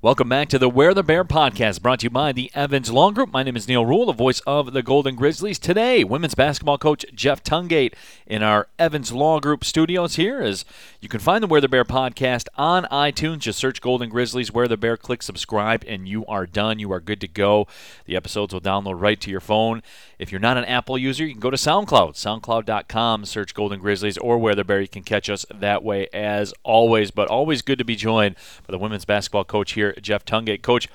Welcome back to the Where the Bear podcast, brought to you by the Evans Law Group. My name is Neil Ruhl, the voice of the Golden Grizzlies. Today, women's basketball coach Jeff Tungate in our Evans Law Group studios here. As you can find the Where the Bear podcast on iTunes, just search Golden Grizzlies, Where the Bear, click subscribe, and you are done. You are good to go. The episodes will download right to your phone. If you're not an Apple user, you can go to SoundCloud, soundcloud.com, search Golden Grizzlies or Where the Bear. You can catch us that way as always. But always good to be joined by the women's basketball coach here Jeff Tungate. Coach,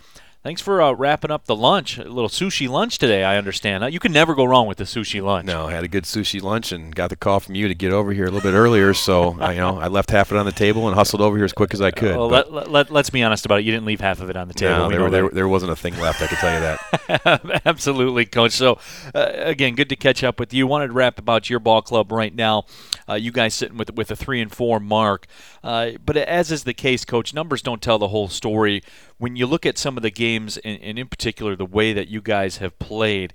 thanks for uh, wrapping up the lunch. A little sushi lunch today, I understand. You can never go wrong with the sushi lunch. No, I had a good sushi lunch and got the call from you to get over here a little bit earlier. So, I, you know, I left half it on the table and hustled over here as quick as I could. Well, let, let, let, us be honest about it. You didn't leave half of it on the table. No, there, there, there, wasn't a thing left, I can tell you that. Absolutely, Coach. So, uh, again, good to catch up with you. Wanted to wrap about your ball club right now. Uh, you guys sitting with with a three and four mark, uh, but as is the case, Coach, numbers don't tell the whole story. When you look at some of the games, and, and in particular the way that you guys have played,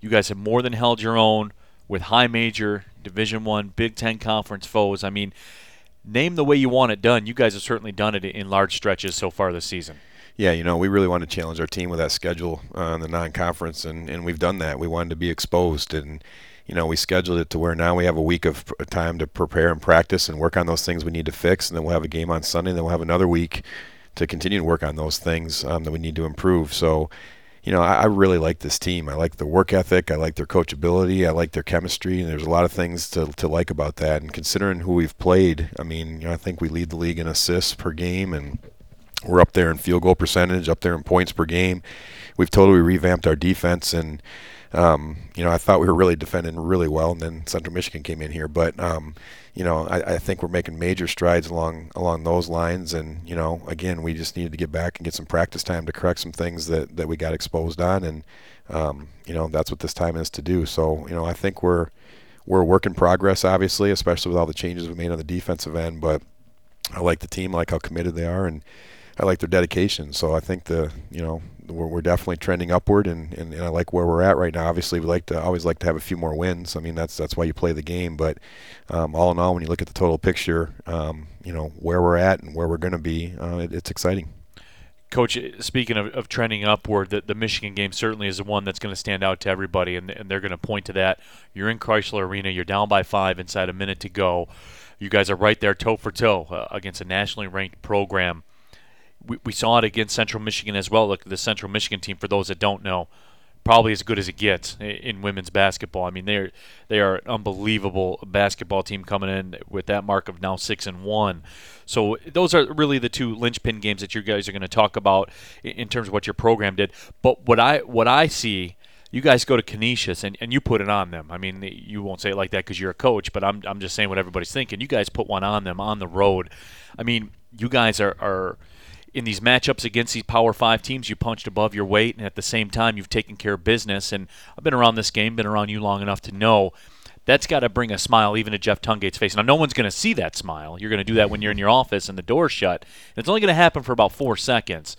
you guys have more than held your own with high major Division One, Big Ten conference foes. I mean, name the way you want it done. You guys have certainly done it in large stretches so far this season. Yeah, you know, we really wanted to challenge our team with that schedule uh, the non-conference, and, and we've done that. We wanted to be exposed, and you know, we scheduled it to where now we have a week of time to prepare and practice and work on those things we need to fix, and then we'll have a game on Sunday, and then we'll have another week to continue to work on those things um, that we need to improve. So, you know, I, I, really like this team. I like the work ethic. I like their coachability. I like their chemistry. And there's a lot of things to, to like about that. And considering who we've played, I mean, you know, I think we lead the league in assists per game, and we're up there in field goal percentage, up there in points per game. We've totally revamped our defense and um, you know, I thought we were really defending really well, and then Central Michigan came in here. But um, you know, I, I, think we're making major strides along along those lines. And you know, again, we just needed to get back and get some practice time to correct some things that that we got exposed on, and um, you know, that's what this time is to do. So you know, I think we're we're a work in progress, obviously, especially with all the changes we made on the defensive end. But I like the team, I like how committed they are, and I like their dedication. So I think the you know we're, we're definitely trending upward, and, and, and, I like where we're at right now. Obviously, we like to always like to have a few more wins. I mean, that's that's why you play the game. But um, all in all, when you look at the total picture, um, you know where we're at and where we're going to be, uh, it, it's exciting. Coach, speaking of, of trending upward, the, the Michigan game certainly is the one that's going to stand out to everybody, and, and they're going to point to that. You're in Crisler Arena, you're down by five inside a minute to go. You guys are right there toe for toe uh, against a nationally ranked program we, we saw it against Central Michigan as well. Look, the Central Michigan team, for those that don't know, probably as good as it gets in women's basketball. I mean, they're they are an unbelievable basketball team coming in with that mark of now six and one. So those are really the two linchpin games that you guys are going to talk about in terms of what your program did. But what I what I see. You guys go to Canisius and, and you put it on them. I mean, you won't say it like that because you're a coach, but I'm, I'm just saying what everybody's thinking. You guys put one on them on the road. I mean, you guys are, are in these matchups against these Power Five teams, you punched above your weight, and at the same time, you've taken care of business. And I've been around this game, been around you long enough to know that's got to bring a smile even to Jeff Tungate's face. Now, no one's going to see that smile. You're going to do that when you're in your office and the door's shut. And it's only going to happen for about four seconds.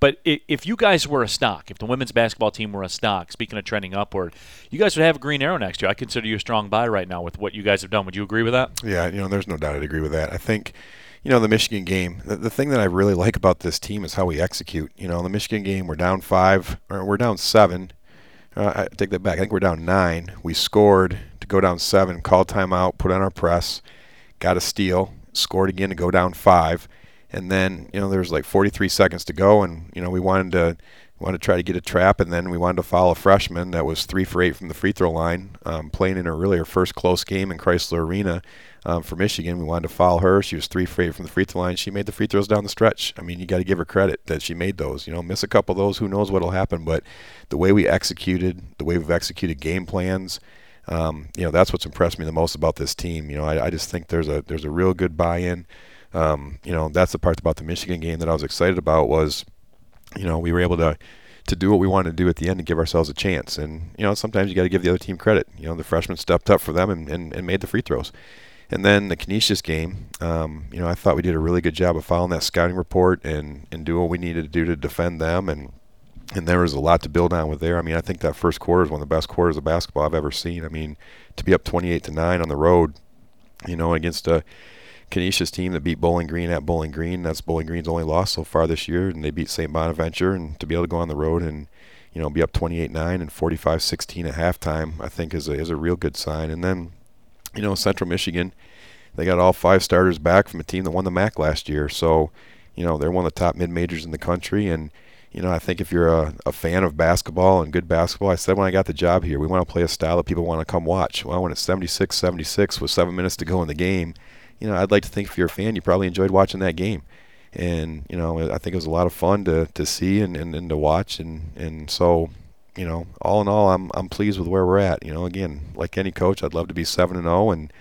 But if you guys were a stock, if the women's basketball team were a stock, speaking of trending upward, you guys would have a green arrow next year. I consider you a strong buy right now with what you guys have done. Would you agree with that? Yeah, you know, there's no doubt I'd agree with that. I think – you know, the Michigan game, the, the, thing that I really like about this team is how we execute. You know, the Michigan game, we're down five, or we're down seven. Uh, I take that back. I think we're down nine. We scored to go down seven, called timeout, put on our press, got a steal, scored again to go down five. And then, you know, there was like 43 seconds to go, and, you know, we wanted to wanted to try to get a trap, and then we wanted to follow a freshman that was three for eight from the free throw line, um, playing in her really her first close game in Crisler Arena um, for Michigan. We wanted to foul her. She was three eight from the free throw line. She made the free throws down the stretch. I mean, you got to give her credit that she made those. You know, miss a couple of those, who knows what'll happen. But the way we executed, the way we've executed game plans. Um, you know that's what's impressed me the most about this team. You know, I, I just think there's a there's a real good buy-in. Um, you know, that's the part about the Michigan game that I was excited about was you know, we were able to to do what we wanted to do at the end and give ourselves a chance. And you know, sometimes you got to give the other team credit. You know, the freshmen stepped up for them and, and, and made the free throws. And then the Canisius game, um, you know, I thought we did a really good job of following that scouting report and, and do what we needed to do to defend them. And and there was a lot to build on with there. I mean, I think that first quarter is one of the best quarters of basketball I've ever seen. I mean, to be up 28 to nine on the road, you know, against a Canisius team that beat Bowling Green at Bowling Green. That's Bowling Green's only loss so far this year, and they beat St. Bonaventure. And to be able to go on the road and you know be up 28-9 and 45-16 at halftime, I think is a is a real good sign. And then you know Central Michigan, they got all five starters back from a team that won the MAC last year. So you know they're one of the top mid majors in the country and you know, I think if you're a, a fan of basketball and good basketball, I said when I got the job here, we want to play a style that people want to come watch. Well, when it's 76 76 with seven minutes to go in the game, you know, I'd like to think if you're a fan, you probably enjoyed watching that game. And, you know, I think it was a lot of fun to, to see and, and, and to watch. And, and so, you know, all in all, I'm, I'm pleased with where we're at. You know, again, like any coach, I'd love to be 7 and 0. And,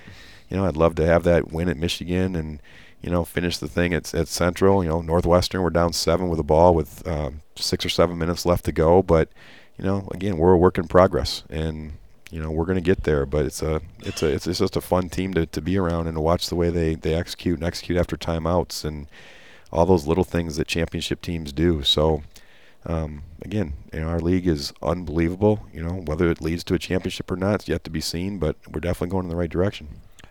you know, I'd love to have that win at Michigan and, you know, finish the thing at, at Central. You know, Northwestern, we're down seven with a ball with um, six or seven minutes left to go. But, you know, again, we're a work in progress. And, you know we're going to get there. But it's a it's a it's, just a fun team to, to be around and to watch the way they they execute and execute after timeouts and all those little things that championship teams do. So. Um, again, you know, our league is unbelievable. You know, whether it leads to a championship or not, it's yet to be seen, but we're definitely going in the right direction.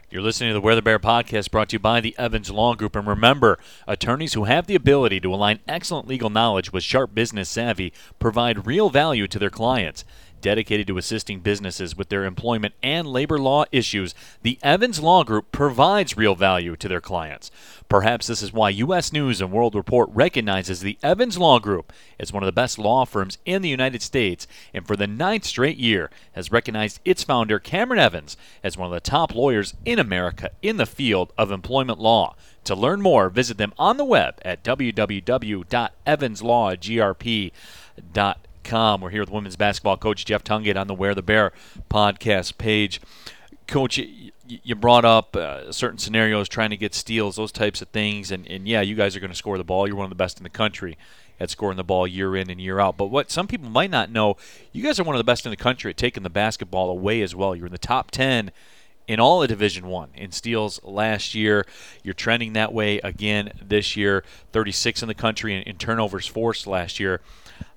You're listening to the Where the Bear podcast brought to you by the Evans Law Group. And remember, attorneys who have the ability to align excellent legal knowledge with sharp business savvy provide real value to their clients. Dedicated to assisting businesses with their employment and labor law issues, the Evans Law Group provides real value to their clients. Perhaps this is why U.S. News and World Report recognizes the Evans Law Group as one of the best law firms in the United States, and for the ninth straight year has recognized its founder, Cameron Evans, as one of the top lawyers in America in the field of employment law. To learn more, visit them on the web at www.evanslawgrp.com. We're here with women's basketball coach Jeff Tungate on the Where the Bear podcast page. Coach, you brought up uh, certain scenarios trying to get steals, those types of things, and, and yeah, you guys are going to score the ball. You're one of the best in the country at scoring the ball year in and year out. But what some people might not know, you guys are one of the best in the country at taking the basketball away as well. You're in the top 10 in all of Division One in steals last year. You're trending that way again this year. 36 in the country in, in turnovers forced last year.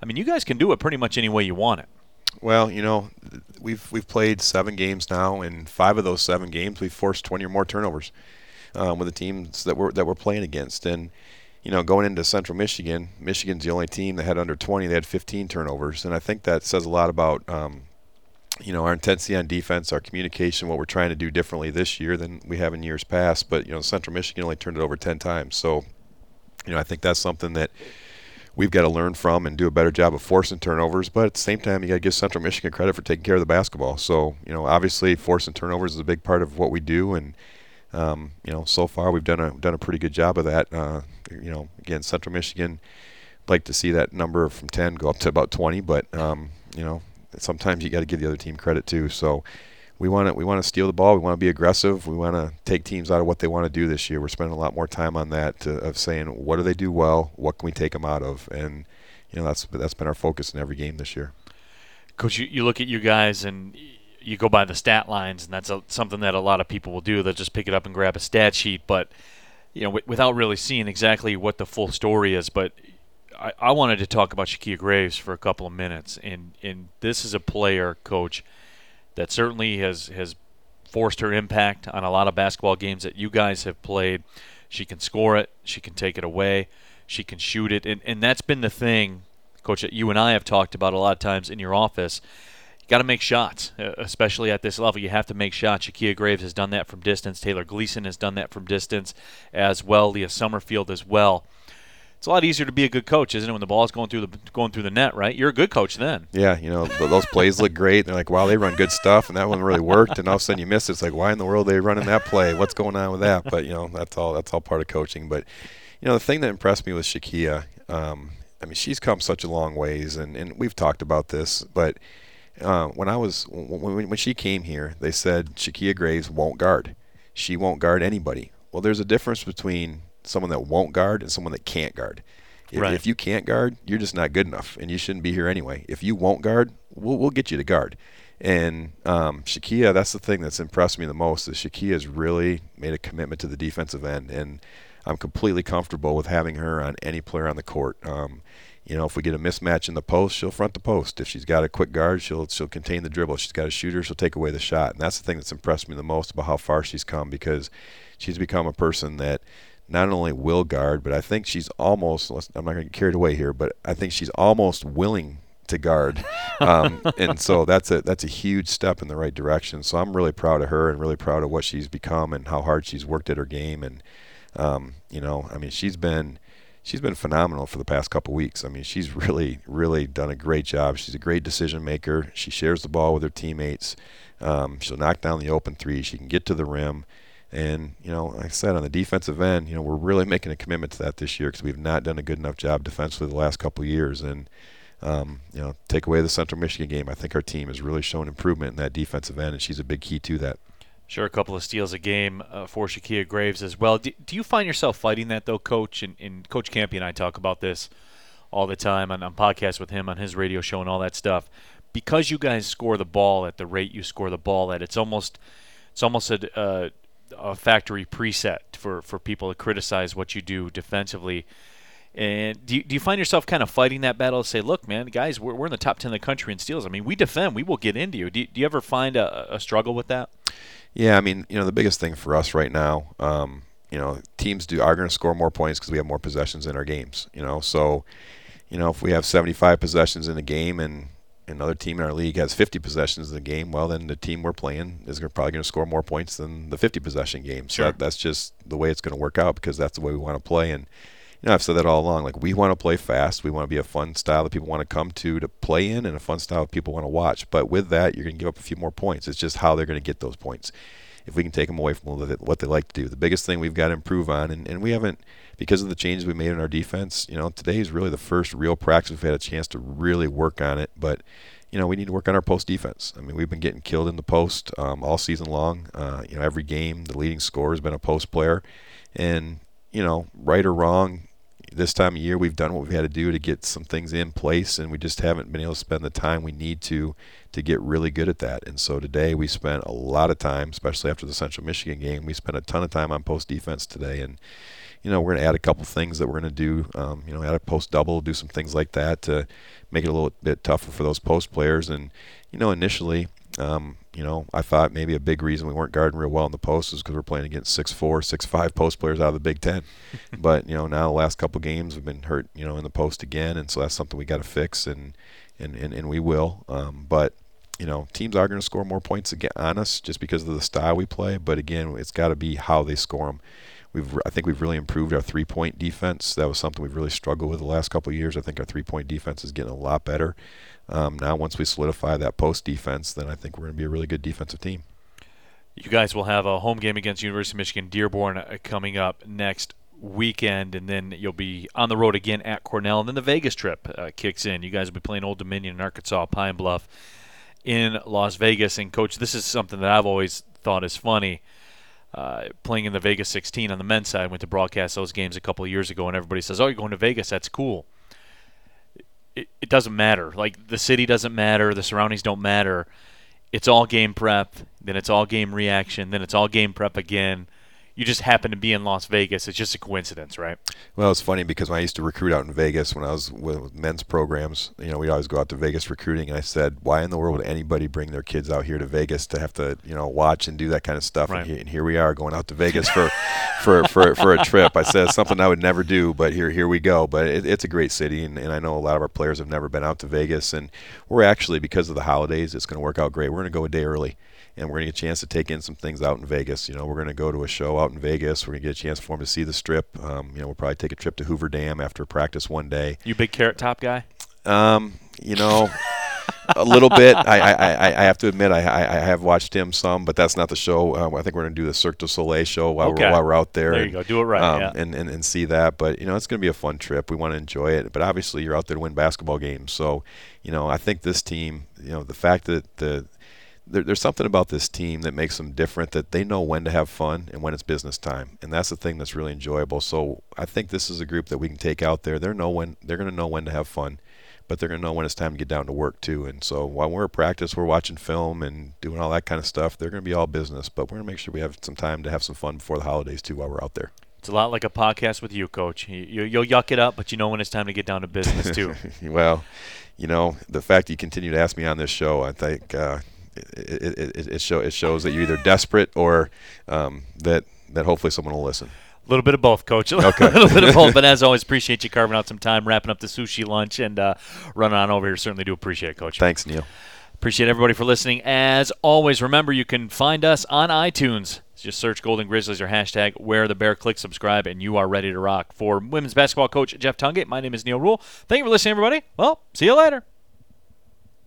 I mean, you guys can do it pretty much any way you want it. Well, you know, we've we've played seven games now, and five of those seven games we've forced 20 or more turnovers um, with the teams that we're that we're playing against. And you know, going into Central Michigan, Michigan's the only team that had under 20. They had 15 turnovers, and I think that says a lot about um, you know our intensity on defense, our communication, what we're trying to do differently this year than we have in years past. But you know, Central Michigan only turned it over 10 times, so you know, I think that's something that we've got to learn from and do a better job of forcing turnovers. But at the same time, you got to give Central Michigan credit for taking care of the basketball. So you know, obviously, forcing turnovers is a big part of what we do, and um, you know, so far we've done a done a pretty good job of that. Uh, you know, again, Central Michigan like to see that number from 10 go up to about 20, but um, you know, sometimes you got to give the other team credit too. So we want to we want to steal the ball. We want to be aggressive. We want to take teams out of what they want to do this year. We're spending a lot more time on that to, of saying what do they do well, what can we take them out of, and you know that's that's been our focus in every game this year. Coach, you, you look at you guys and you go by the stat lines, and that's a, something that a lot of people will do. They'll just pick it up and grab a stat sheet, but you know, w- without really seeing exactly what the full story is. But I, I wanted to talk about Shakia Graves for a couple of minutes, and and this is a player, Coach that certainly has has forced her impact on a lot of basketball games that you guys have played. She can score it, she can take it away, she can shoot it, and and that's been the thing, coach, that you and I have talked about a lot of times in your office. You got to make shots, especially at this level. You have to make shots. Shakia Graves has done that from distance. Taylor Gleason has done that from distance as well. Leah Summerfield as well it's a lot easier to be a good coach, isn't it? When the ball's going through the going through the net, right? You're a good coach then. Yeah, you know those plays look great. They're like, wow, they run good stuff, and that one really worked. And all of a sudden you miss it. It's like, why in the world are they running that play? What's going on with that? But you know, that's all that's all part of coaching. But you know, the thing that impressed me with Shakia, um, I mean, she's come such a long ways, and and we've talked about this, but. Uh, when I was when, when she came here, they said Shakia Graves won't guard. She won't guard anybody. Well, there's a difference between someone that won't guard and someone that can't guard. If, right. if you can't guard, you're just not good enough, and you shouldn't be here anyway. If you won't guard, we'll, we'll get you to guard. And um, Shakia, that's the thing that's impressed me the most is Shakia has really made a commitment to the defensive end, and I'm completely comfortable with having her on any player on the court. Um, you know, if we get a mismatch in the post, she'll front the post. If she's got a quick guard, she'll she'll contain the dribble. If she's got a shooter, she'll take away the shot. And that's the thing that's impressed me the most about how far she's come because she's become a person that not only will guard, but I think she's almost. I'm not going to get carried away here, but I think she's almost willing to guard, um, and so that's a that's a huge step in the right direction. So I'm really proud of her and really proud of what she's become and how hard she's worked at her game. And um, you know, I mean, she's been she's been phenomenal for the past couple weeks. I mean, she's really really done a great job. She's a great decision maker. She shares the ball with her teammates. Um, she'll knock down the open three. She can get to the rim. And you know, like I said, on the defensive end, you know, we're really making a commitment to that this year because we've not done a good enough job defensively the last couple years. And um, you know, take away the Central Michigan game, I think our team has really shown improvement in that defensive end, and she's a big key to that. Sure, a couple of steals a game uh, for Shakia Graves as well. Do, do, you find yourself fighting that though, Coach? And, and, Coach Kampe and I talk about this all the time on, on podcasts with him on his radio show and all that stuff. Because you guys score the ball at the rate you score the ball at, it's almost it's almost a, uh, a factory preset for, for people to criticize what you do defensively. And do you, do you find yourself kind of fighting that battle to say, look, man, guys, we're, we're in the top 10 of the country in steals. I mean, we defend, we will get into you. Do you, do you ever find a, a, struggle with that? Yeah, I mean, you know, the biggest thing for us right now, um, you know, teams do are going to score more points because we have more possessions in our games, you know. So, you know, if we have 75 possessions in a game and another team in our league has 50 possessions in the game, well, then the team we're playing is probably going to score more points than the 50 possession game. So sure. that, that's just the way it's going to work out because that's the way we want to play. And you know, I've said that all along. Like we want to play fast. We want to be a fun style that people want to come to to play in, and a fun style that people want to watch. But with that, you're going to give up a few more points. It's just how they're going to get those points. If we can take them away from what they like to do, the biggest thing we've got to improve on, and, and we haven't because of the changes we made in our defense. You know, today is really the first real practice we've had a chance to really work on it. But you know, we need to work on our post defense. I mean, we've been getting killed in the post um, all season long. Uh, you know, every game, the leading scorer has been a post player, and you know, right or wrong, this time of year we've done what we've had to do to get some things in place and we just haven't been able to spend the time we need to to get really good at that. And so today we spent a lot of time especially after the central michigan game we spent a ton of time on post defense today. And you know we're going to add a couple things that we're going to do um, you know add a post double do some things like that to make it a little bit tougher for those post players. And you know initially um, you know, I thought maybe a big reason we weren't guarding real well in the post is because we're playing against six four, six five post players out of the Big Ten. but you know, now the last couple games we've been hurt, you know, in the post again, and so that's something we got to fix, and and, and and we will. Um, but you know, teams are going to score more points on us just because of the style we play. But again, it's got to be how they score them. We've, I think we've really improved our three-point defense. That was something we've really struggled with the last couple of years. I think our three-point defense is getting a lot better. Um, now, once we solidify that post defense, then I think we're going to be a really good defensive team. You guys will have a home game against University of Michigan Dearborn uh, coming up next weekend, and then you'll be on the road again at Cornell, and then the Vegas trip uh, kicks in. You guys will be playing Old Dominion in Arkansas, Pine Bluff, in Las Vegas. And coach, this is something that I've always thought is funny. Uh, playing in the Vegas 16 on the men's side, went to broadcast those games a couple of years ago, and everybody says, "Oh, you're going to Vegas? That's cool." It, it doesn't matter. Like the city doesn't matter, the surroundings don't matter. It's all game prep, then it's all game reaction, then it's all game prep again you just happen to be in Las Vegas. It's just a coincidence, right? Well, it's funny because when I used to recruit out in Vegas, when I was with men's programs, you know, we'd always go out to Vegas recruiting, and I said, why in the world would anybody bring their kids out here to Vegas to have to, you know, watch and do that kind of stuff? Right. And, here, and, here, we are going out to Vegas for, for, for, for a trip. I said something I would never do, but here here we go. But it, it's a great city, and, and I know a lot of our players have never been out to Vegas, and we're actually because of the holidays, it's going to work out great. We're going to go a day early and we're going to get a chance to take in some things out in Vegas. You know, we're going to go to a show out in Vegas. We're going to get a chance for him to see the strip. Um, you know, we'll probably take a trip to Hoover Dam after practice one day. You big carrot top guy? Um, you know, a little bit. I, I, I have to admit, I, I have watched him some, but that's not the show. Um, I think we're going to do the Cirque du Soleil show while, okay. we're, while we're out there. There and, you go. Do it right. Um, yeah. and, and, and see that. But, you know, it's going to be a fun trip. We want to enjoy it. But obviously, you're out there to win basketball games. So, you know, I think this team, you know, the fact that the – there, there's something about this team that makes them different that they know when to have fun and when it's business time. And that's the thing that's really enjoyable. So i think this is a group that we can take out there. They're know when they're going to know when to have fun but they're going to know when it's time to get down to work too. And so while we're at practice we're watching film and doing all that kind of stuff they're going to be all business but we're going to make sure we have some time to have some fun before the holidays too while we're out there. It's a lot like a podcast with you, Coach. You, will yuck it up, but you know when it's time to get down to business too. well, you know the fact you continue to ask me on this show, I think uh, it, it, it, show, it shows that you're either desperate or um, that that hopefully someone will listen. A little bit of both, Coach. Okay. a little bit of both. But as always, appreciate you carving out some time, wrapping up the sushi lunch, and uh, running on over here. Certainly do appreciate it, Coach. Thanks, Neil. Appreciate everybody for listening. As always, remember you can find us on iTunes. Just search Golden Grizzlies or hashtag Where the Bear. Click subscribe, and you are ready to rock. For women's basketball coach Jeff Tungate, my name is Neil Ruhl. Thank you for listening, everybody. Well, see you later.